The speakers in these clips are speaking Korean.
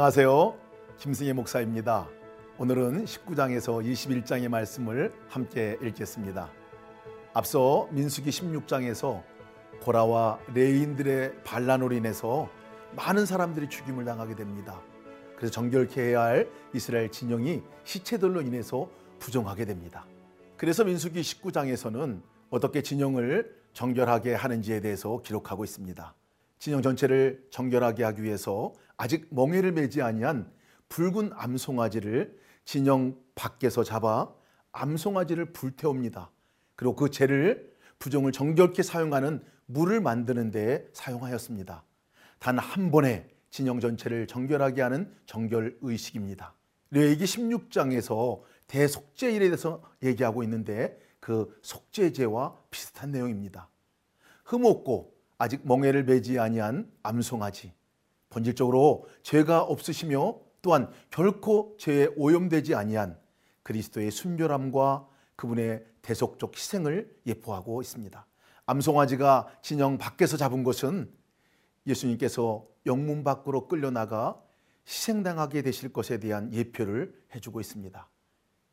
안녕하세요. 김승혜 목사입니다. 오늘은 19장에서 21장의 말씀을 함께 읽겠습니다. 앞서 민수기 16장에서 고라와 레인들의 반란으로 인해서 많은 사람들이 죽임을 당하게 됩니다. 그래서 정결케 해야 할 이스라엘 진영이 시체들로 인해서 부정하게 됩니다. 그래서 민수기 19장에서는 어떻게 진영을 정결하게 하는지에 대해서 기록하고 있습니다. 진영 전체를 정결하게 하기 위해서 아직 멍에를 매지 아니한 붉은 암송아지를 진영 밖에서 잡아 암송아지를 불태웁니다. 그리고 그 재를 부정을 정결케 사용하는 물을 만드는 데 사용하였습니다. 단 한 번에 진영 전체를 정결하게 하는 정결 의식입니다. 레위기 16장에서 대속죄일에 대해서 얘기하고 있는데 그 속죄제와 비슷한 내용입니다. 흠없고 아직 멍에를 매지 아니한 암송아지 본질적으로 죄가 없으시며 또한 결코 죄에 오염되지 아니한 그리스도의 순결함과 그분의 대속적 희생을 예포하고 있습니다. 암송아지가 진영 밖에서 잡은 것은 예수님께서 영문 밖으로 끌려나가 희생당하게 되실 것에 대한 예표를 해주고 있습니다.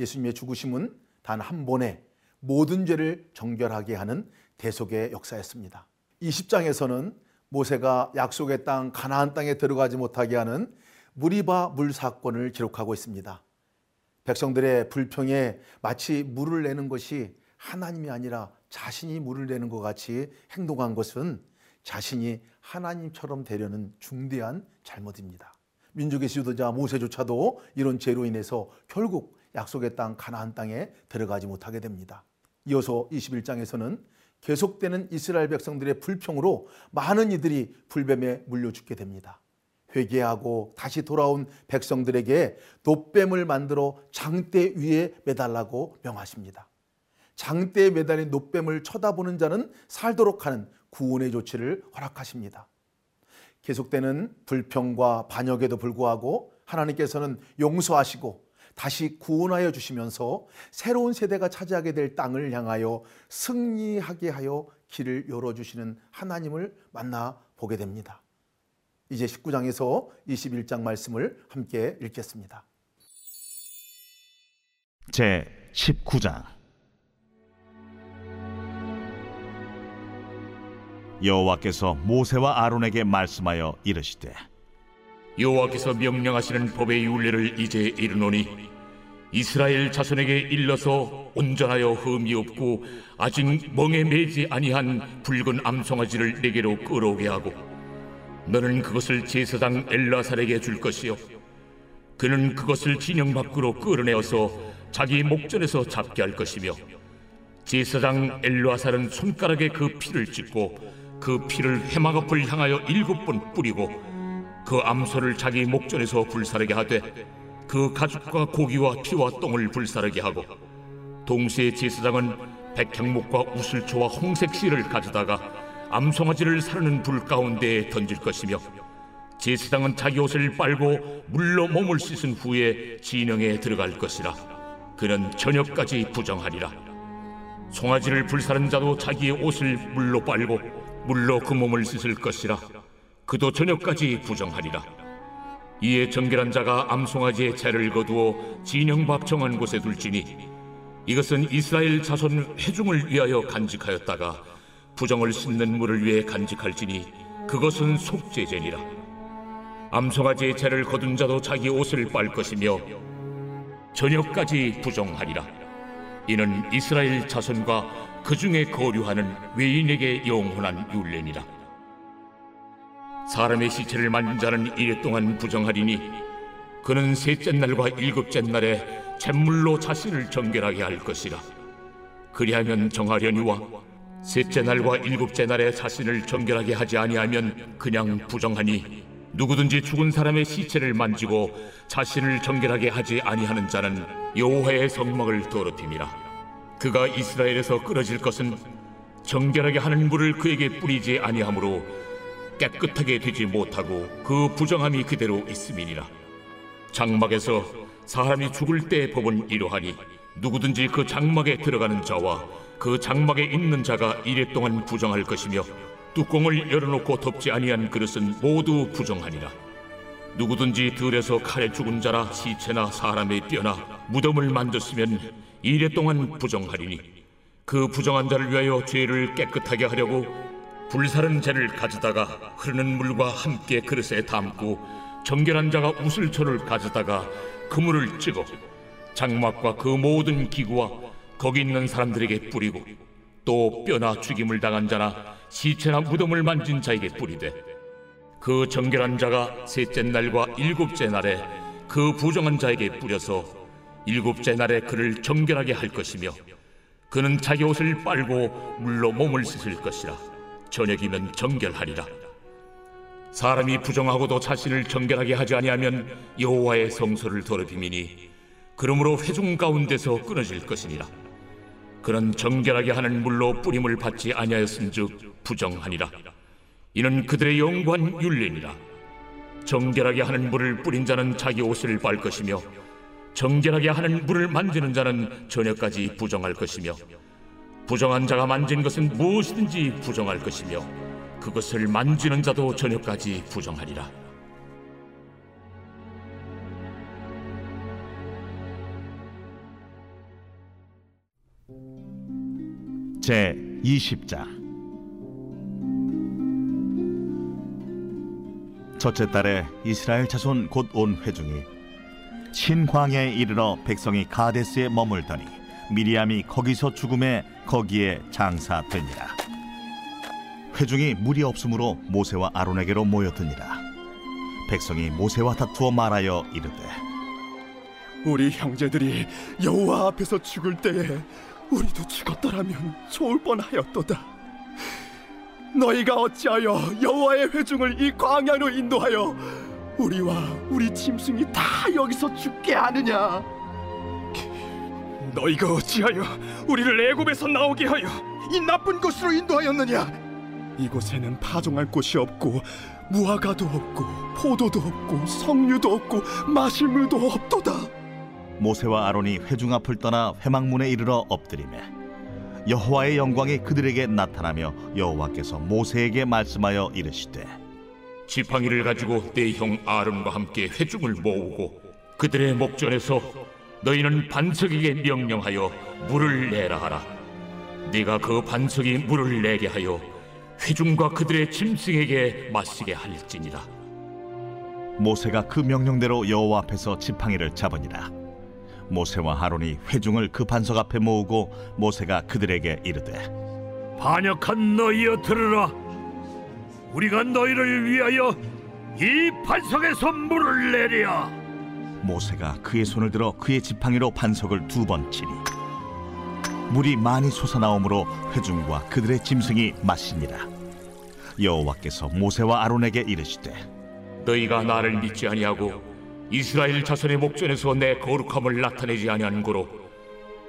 예수님의 죽으심은 단 한 번에 모든 죄를 정결하게 하는 대속의 역사였습니다. 20장에서는 모세가 약속의 땅 가나안 땅에 들어가지 못하게 하는 무리바 물 사건을 기록하고 있습니다. 백성들의 불평에 마치 물을 내는 것이 하나님이 아니라 자신이 물을 내는 것 같이 행동한 것은 자신이 하나님처럼 되려는 중대한 잘못입니다. 민족의 지도자 모세조차도 이런 죄로 인해서 결국 약속의 땅 가나안 땅에 들어가지 못하게 됩니다. 이어서 21장에서는 계속되는 이스라엘 백성들의 불평으로 많은 이들이 불뱀에 물려 죽게 됩니다. 회개하고 다시 돌아온 백성들에게 노뱀을 만들어 장대 위에 매달라고 명하십니다. 장대에 매달린 노뱀을 쳐다보는 자는 살도록 하는 구원의 조치를 허락하십니다. 계속되는 불평과 반역에도 불구하고 하나님께서는 용서하시고 다시 구원하여 주시면서 새로운 세대가 차지하게 될 땅을 향하여 승리하게 하여 길을 열어주시는 하나님을 만나 보게 됩니다. 이제 19장에서 21장 말씀을 함께 읽겠습니다. 제 19장 여호와께서 모세와 아론에게 말씀하여 이르시되 여호와께서 명령하시는 법의 율례를 이제 이르노니 이스라엘 자손에게 일러서 온전하여 흠이 없고 아직 멍에 매지 아니한 붉은 암송아지를 내게로 끌어오게 하고 너는 그것을 제사장 엘라살에게 줄 것이요. 그는 그것을 진영 밖으로 끌어내어서 자기 목전에서 잡게 할 것이며 제사장 엘라살은 손가락에 그 피를 찍고 그 피를 해막 앞을 향하여 일곱 번 뿌리고 그 암소를 자기 목전에서 불사르게 하되 그 가죽과 고기와 피와 똥을 불사르게 하고 동시에 제사장은 백향목과 우슬초와 홍색 씨를 가져다가 암송아지를 사르는 불 가운데에 던질 것이며 제사장은 자기 옷을 빨고 물로 몸을 씻은 후에 진영에 들어갈 것이라 그는 저녁까지 부정하리라. 송아지를 불사른 자도 자기의 옷을 물로 빨고 물로 그 몸을 씻을 것이라 그도 저녁까지 부정하리라. 이에 정결한 자가 암송아지의 채를 거두어 진영 밥 정한 곳에 둘지니 이것은 이스라엘 자손 회중을 위하여 간직하였다가 부정을 씻는 물을 위해 간직할지니 그것은 속죄제니라. 암송아지의 채를 거둔 자도 자기 옷을 빨 것이며 저녁까지 부정하리라. 이는 이스라엘 자손과 그 중에 거류하는 외인에게 영원한 율례니라. 사람의 시체를 만진 자는 이래 동안 부정하리니 그는 셋째 날과 일곱째 날에 잿물로 자신을 정결하게 할 것이라. 그리하면 정하려니와 셋째 날과 일곱째 날에 자신을 정결하게 하지 아니하면 그냥 부정하니 누구든지 죽은 사람의 시체를 만지고 자신을 정결하게 하지 아니하는 자는 여호와의 성막을 더럽힘이라. 그가 이스라엘에서 끊어질 것은 정결하게 하는 물을 그에게 뿌리지 아니하므로 깨끗하게 되지 못하고 그 부정함이 그대로 있음이니라. 장막에서 사람이 죽을 때의 법은 이러하니 누구든지 그 장막에 들어가는 자와 그 장막에 있는 자가 이래 동안 부정할 것이며 뚜껑을 열어놓고 덮지 아니한 그릇은 모두 부정하니라. 누구든지 들에서 칼에 죽은 자나 시체나 사람의 뼈나 무덤을 만졌으면 이래 동안 부정하리니 그 부정한 자를 위하여 죄를 깨끗하게 하려고 불사른 재를 가져다가 흐르는 물과 함께 그릇에 담고 정결한 자가 우슬초를 가져다가 그물을 찍어 장막과 그 모든 기구와 거기 있는 사람들에게 뿌리고 또 뼈나 죽임을 당한 자나 시체나 무덤을 만진 자에게 뿌리되 그 정결한 자가 셋째 날과 일곱째 날에 그 부정한 자에게 뿌려서 일곱째 날에 그를 정결하게 할 것이며 그는 자기 옷을 빨고 물로 몸을 씻을 것이라 저녁이면 정결하리라. 사람이 부정하고도 자신을 정결하게 하지 아니하면 여호와의 성소를 더럽힘이니 그러므로 회중 가운데서 끊어질 것이니라. 그는 정결하게 하는 물로 뿌림을 받지 아니하였은즉 부정하니라. 이는 그들의 영관 윤례니라. 정결하게 하는 물을 뿌린 자는 자기 옷을 빨 것이며 정결하게 하는 물을 만지는 자는 저녁까지 부정할 것이며 부정한 자가 만진 것은 무엇이든지 부정할 것이며 그것을 만지는 자도 저녁까지 부정하리라. 제 20장 첫째 달에 이스라엘 자손 곧 온 회중이 신광야에 이르러 백성이 가데스에 머물더니 미리암이 거기서 죽음에 거기에 장사되니라 회중이 물이 없으므로 모세와 아론에게로 모였더니라 백성이 모세와 다투어 말하여 이르되 우리 형제들이 여호와 앞에서 죽을 때에 우리도 죽었더라면 좋을 뻔하였도다. 너희가 어찌하여 여호와의 회중을 이 광야로 인도하여 우리와 우리 짐승이 다 여기서 죽게 하느냐? 너희가 어찌하여 우리를 애굽에서 나오게 하여 이 나쁜 곳으로 인도하였느냐? 이곳에는 파종할 곳이 없고 무화과도 없고 포도도 없고 석류도 없고 마실 물도 없도다. 모세와 아론이 회중 앞을 떠나 회막문에 이르러 엎드리매 여호와의 영광이 그들에게 나타나며 여호와께서 모세에게 말씀하여 이르시되 지팡이를 가지고 내 형 아론과 함께 회중을 모으고 그들의 목전에서 너희는 반석에게 명령하여 물을 내라 하라. 네가 그 반석이 물을 내게 하여 회중과 그들의 짐승에게 마시게 할지니라. 모세가 그 명령대로 여호와 앞에서 지팡이를 잡으니라. 모세와 아론이 회중을 그 반석 앞에 모으고 모세가 그들에게 이르되 반역한 너희여 들으라. 우리가 너희를 위하여 이 반석에서 물을 내랴 모세가 그의 손을 들어 그의 지팡이로 반석을 두 번 치니 물이 많이 솟아나오므로 회중과 그들의 짐승이 마시니라. 여호와께서 모세와 아론에게 이르시되 너희가 나를 믿지 아니하고 이스라엘 자손의 목전에서 내 거룩함을 나타내지 아니하는 고로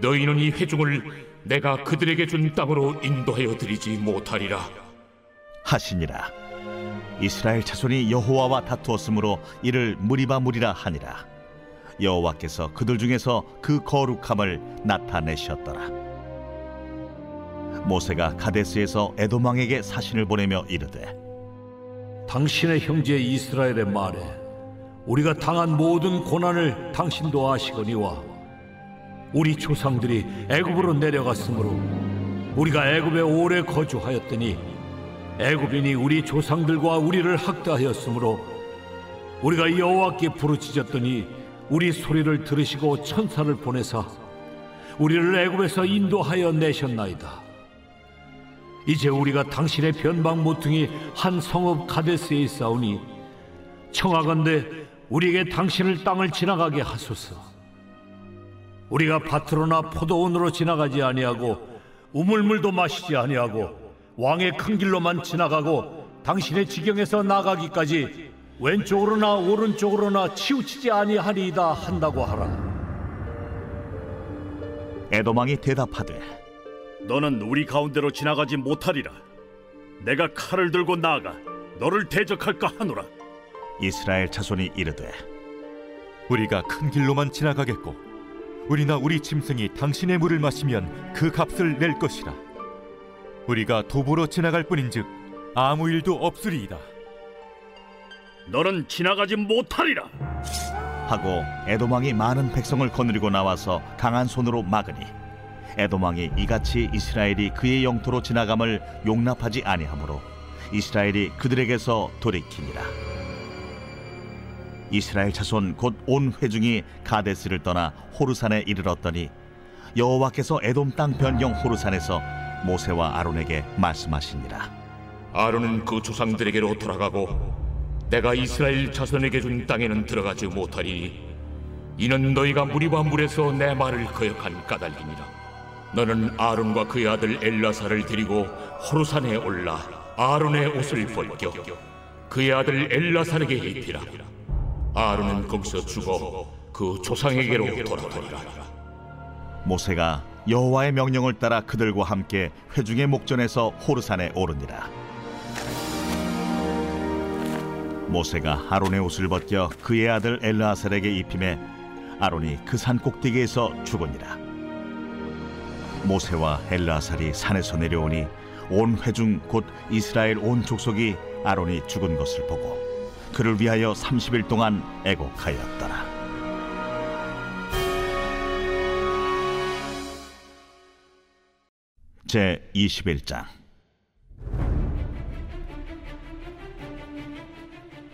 너희는 이 회중을 내가 그들에게 준 땅으로 인도하여 드리지 못하리라. 하시니라 이스라엘 자손이 여호와와 다투었으므로 이를 무리바 무리라 하니라. 여호와께서 그들 중에서 그 거룩함을 나타내셨더라. 모세가 가데스에서 에돔 왕에게 사신을 보내며 이르되 당신의 형제 이스라엘의 말에 우리가 당한 모든 고난을 당신도 아시거니와 우리 조상들이 애굽으로 내려갔으므로 우리가 애굽에 오래 거주하였더니 애굽인이 우리 조상들과 우리를 학대하였으므로 우리가 여호와께 부르짖었더니 우리 소리를 들으시고 천사를 보내사 우리를 애굽에서 인도하여 내셨나이다. 이제 우리가 당신의 변방 모퉁이 한 성읍 가데스에 있사오니 청하건대 우리에게 당신을 땅을 지나가게 하소서. 우리가 밭으로나 포도원으로 지나가지 아니하고 우물물도 마시지 아니하고 왕의 큰 길로만 지나가고 당신의 지경에서 나가기까지 왼쪽으로나 오른쪽으로나 치우치지 아니하리이다 한다고 하라. 에돔 왕이 대답하되 너는 우리 가운데로 지나가지 못하리라. 내가 칼을 들고 나아가 너를 대적할까 하노라. 이스라엘 자손이 이르되 우리가 큰 길로만 지나가겠고 우리나 우리 짐승이 당신의 물을 마시면 그 값을 낼 것이라 우리가 도보로 지나갈 뿐인즉 아무 일도 없으리이다 너는 지나가지 못하리라. 하고 에돔 왕이 많은 백성을 거느리고 나와서 강한 손으로 막으니 에돔 왕이 이같이 이스라엘이 그의 영토로 지나감을 용납하지 아니하므로 이스라엘이 그들에게서 돌이키니라 이스라엘 자손 곧 온 회중이 가데스를 떠나 호르산에 이르렀더니 여호와께서 에돔 땅 변경 호르산에서 모세와 아론에게 말씀하시니라. 아론은 그 조상들에게로 돌아가고 내가 이스라엘 자손에게 준 땅에는 들어가지 못하리니 이는 너희가 무리와 물에서 내 말을 거역한 까닭이니라. 너는 아론과 그의 아들 엘라사를 데리고 호르산에 올라 아론의 옷을 벗겨 그의 아들 엘라사에게 입히라. 아론은 거기서 죽어 그 조상에게로 돌아가리라. 모세가 여호와의 명령을 따라 그들과 함께 회중의 목전에서 호르산에 오르니라. 모세가 아론의 옷을 벗겨 그의 아들 엘르아살에게 입힘에 아론이 그 산 꼭대기에서 죽으니라. 모세와 엘르아살이 산에서 내려오니 온 회중 곧 이스라엘 온 족속이 아론이 죽은 것을 보고 그를 위하여 30일 동안 애곡하였더라. 제 21장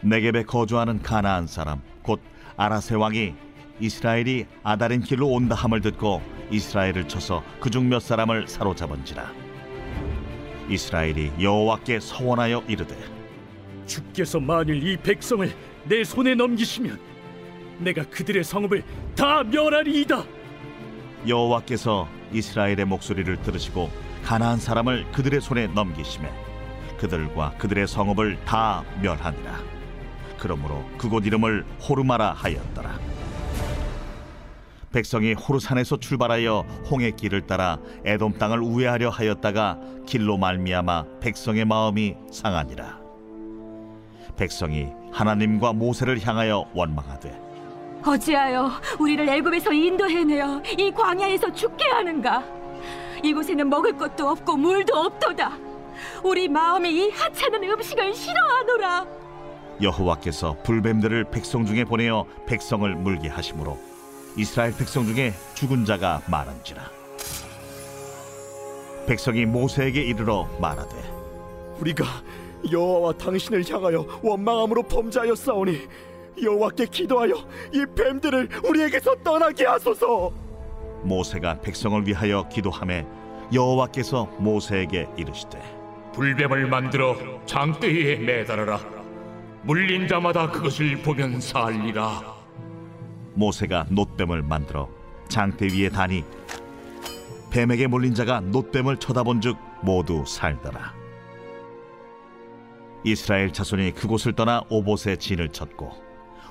네겝에 거주하는 가나안 사람 곧 아라세 왕이 이스라엘이 아다린 길로 온다 함을 듣고 이스라엘을 쳐서 그중 몇 사람을 사로잡은지라 이스라엘이 여호와께 서원하여 이르되 주께서 만일 이 백성을 내 손에 넘기시면 내가 그들의 성읍을 다 멸하리이다. 여호와께서 이스라엘의 목소리를 들으시고 가나안 사람을 그들의 손에 넘기심에 그들과 그들의 성읍을 다 멸하니라. 그러므로 그곳 이름을 호르마라 하였더라. 백성이 호르산에서 출발하여 홍해 길을 따라 에돔 땅을 우회하려 하였다가 길로 말미암아 백성의 마음이 상하니라. 백성이 하나님과 모세를 향하여 원망하되 어찌하여 우리를 애굽에서 인도해내어 이 광야에서 죽게 하는가? 이곳에는 먹을 것도 없고 물도 없도다. 우리 마음이 이 하찮은 음식을 싫어하노라. 여호와께서 불뱀들을 백성 중에 보내어 백성을 물게 하심으로 이스라엘 백성 중에 죽은 자가 많은지라 백성이 모세에게 이르러 말하되 우리가 여호와와 당신을 향하여 원망함으로 범죄하였사오니 여호와께 기도하여 이 뱀들을 우리에게서 떠나게 하소서. 모세가 백성을 위하여 기도하매 여호와께서 모세에게 이르시되 불뱀을 만들어 장대에 매달아라. 물린 자마다 그것을 보면 살리라. 모세가 놋뱀을 만들어 장대 위에 다니 뱀에게 몰린 자가 놋뱀을 쳐다본즉 모두 살더라. 이스라엘 자손이 그곳을 떠나 오봇에 진을 쳤고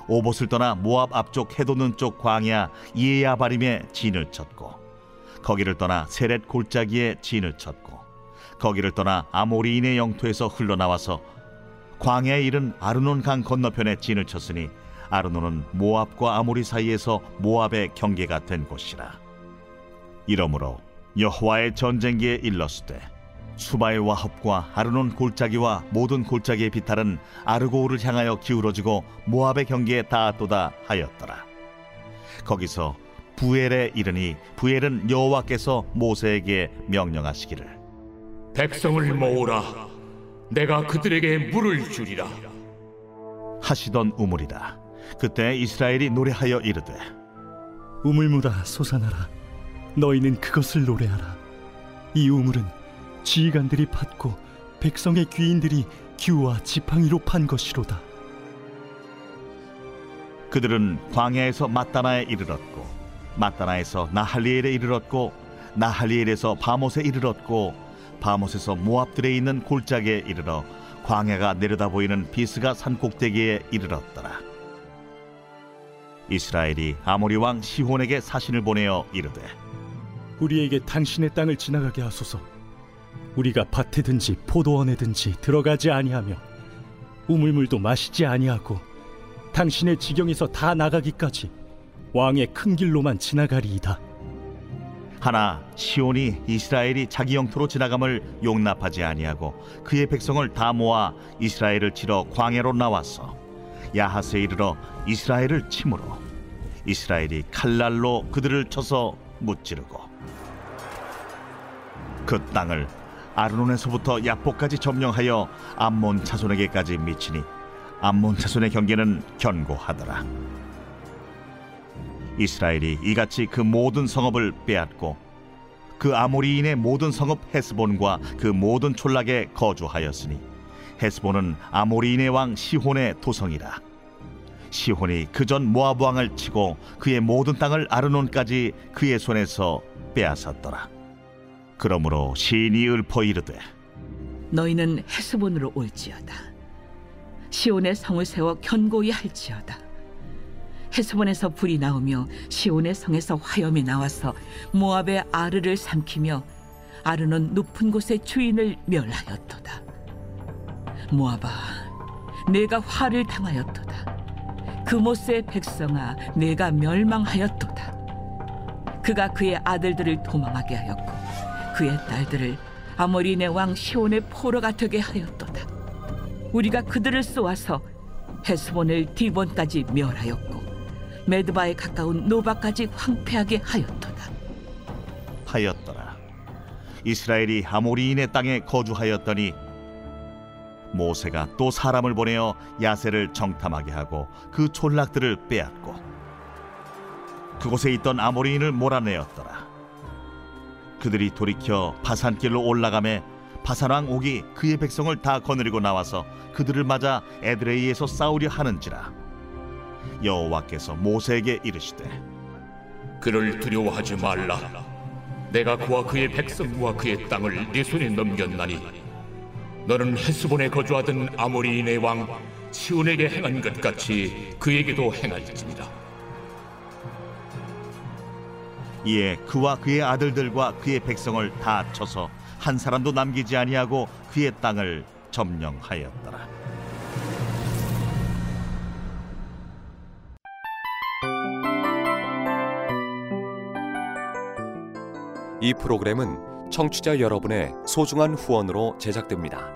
오봇을 떠나 모압 앞쪽 해돋는 쪽 광야 이에야바림에 진을 쳤고 거기를 떠나 세렛 골짜기에 진을 쳤고 거기를 떠나 아모리인의 영토에서 흘러나와서 광야에 이른 아르논 강 건너편에 진을 쳤으니 아르논은 모압과 아모리 사이에서 모압의 경계가 된 곳이라. 이러므로 여호와의 전쟁기에 일렀으되 수바의 와합과 아르논 골짜기와 모든 골짜기의 비탈은 아르고우를 향하여 기울어지고 모압의 경계에 닿았도다 하였더라. 거기서 부엘에 이르니 부엘은 여호와께서 모세에게 명령하시기를. 백성을 모으라. 내가 그들에게 물을 주리라. 하시던 우물이라. 그때 이스라엘이 노래하여 이르되 우물물아 솟아나라. 너희는 그것을 노래하라. 이 우물은 지휘관들이 팠고 백성의 귀인들이 규와 지팡이로 판 것이로다. 그들은 광야에서 마따나에 이르렀고 마따나에서 나할리엘에 이르렀고 나할리엘에서 바못에 이르렀고 바못에서 모압들에 있는 골짜기에 이르러 광야가 내려다 보이는 비스가 산 꼭대기에 이르렀더라 이스라엘이 아모리 왕 시혼에게 사신을 보내어 이르되 우리에게 당신의 땅을 지나가게 하소서. 우리가 밭에든지 포도원에든지 들어가지 아니하며 우물물도 마시지 아니하고 당신의 지경에서 다 나가기까지 왕의 큰 길로만 지나가리이다. 하나 시온이 이스라엘이 자기 영토로 지나감을 용납하지 아니하고 그의 백성을 다 모아 이스라엘을 치러 광야로 나왔어 야하스에 이르러 이스라엘을 치므로 이스라엘이 칼날로 그들을 쳐서 무찌르고 그 땅을 아르논에서부터 야포까지 점령하여 암몬 자손에게까지 미치니 암몬 자손의 경계는 견고하더라. 이스라엘이 이같이 그 모든 성읍을 빼앗고 그 아모리인의 모든 성읍 헤스본과 그 모든 촌락에 거주하였으니 헤스본은 아모리인의 왕 시혼의 도성이라. 시혼이 그 전 모압 왕을 치고 그의 모든 땅을 아르논까지 그의 손에서 빼앗았더라. 그러므로 시인이 읊어 이르되 너희는 헤스본으로 올지어다. 시온의 성을 세워 견고히 할지어다. 헤스본에서 불이 나오며 시온의 성에서 화염이 나와서 모압의 아르를 삼키며 아르는 높은 곳의 주인을 멸하였도다. 모압아, 내가 화를 당하였도다. 그모스의 백성아, 내가 멸망하였도다. 그가 그의 아들들을 도망하게 하였고 그의 딸들을 아모리네 왕 시온의 포로가 되게 하였도다. 우리가 그들을 쏘아서 헤스본을 디본까지 멸하였고 메드바에 가까운 노바까지 황폐하게 하였도다. 하였더라. 이스라엘이 아모리인의 땅에 거주하였더니 모세가 또 사람을 보내어 야세를 정탐하게 하고 그 촌락들을 빼앗고 그곳에 있던 아모리인을 몰아내었더라. 그들이 돌이켜 바산길로 올라가매 바산왕 옥이 그의 백성을 다 거느리고 나와서 그들을 맞아 에드레이에서 싸우려 하는지라 여호와께서 모세에게 이르시되 그를 두려워하지 말라. 내가 그와 그의 백성과 그의 땅을 네 손에 넘겼나니 너는 헤스본에 거주하던 아모리인의 왕 시온에게 행한 것 같이 그에게도 행할지니라. 이에 그와 그의 아들들과 그의 백성을 다 쳐서 한 사람도 남기지 아니하고 그의 땅을 점령하였더라. 이 프로그램은 청취자 여러분의 소중한 후원으로 제작됩니다.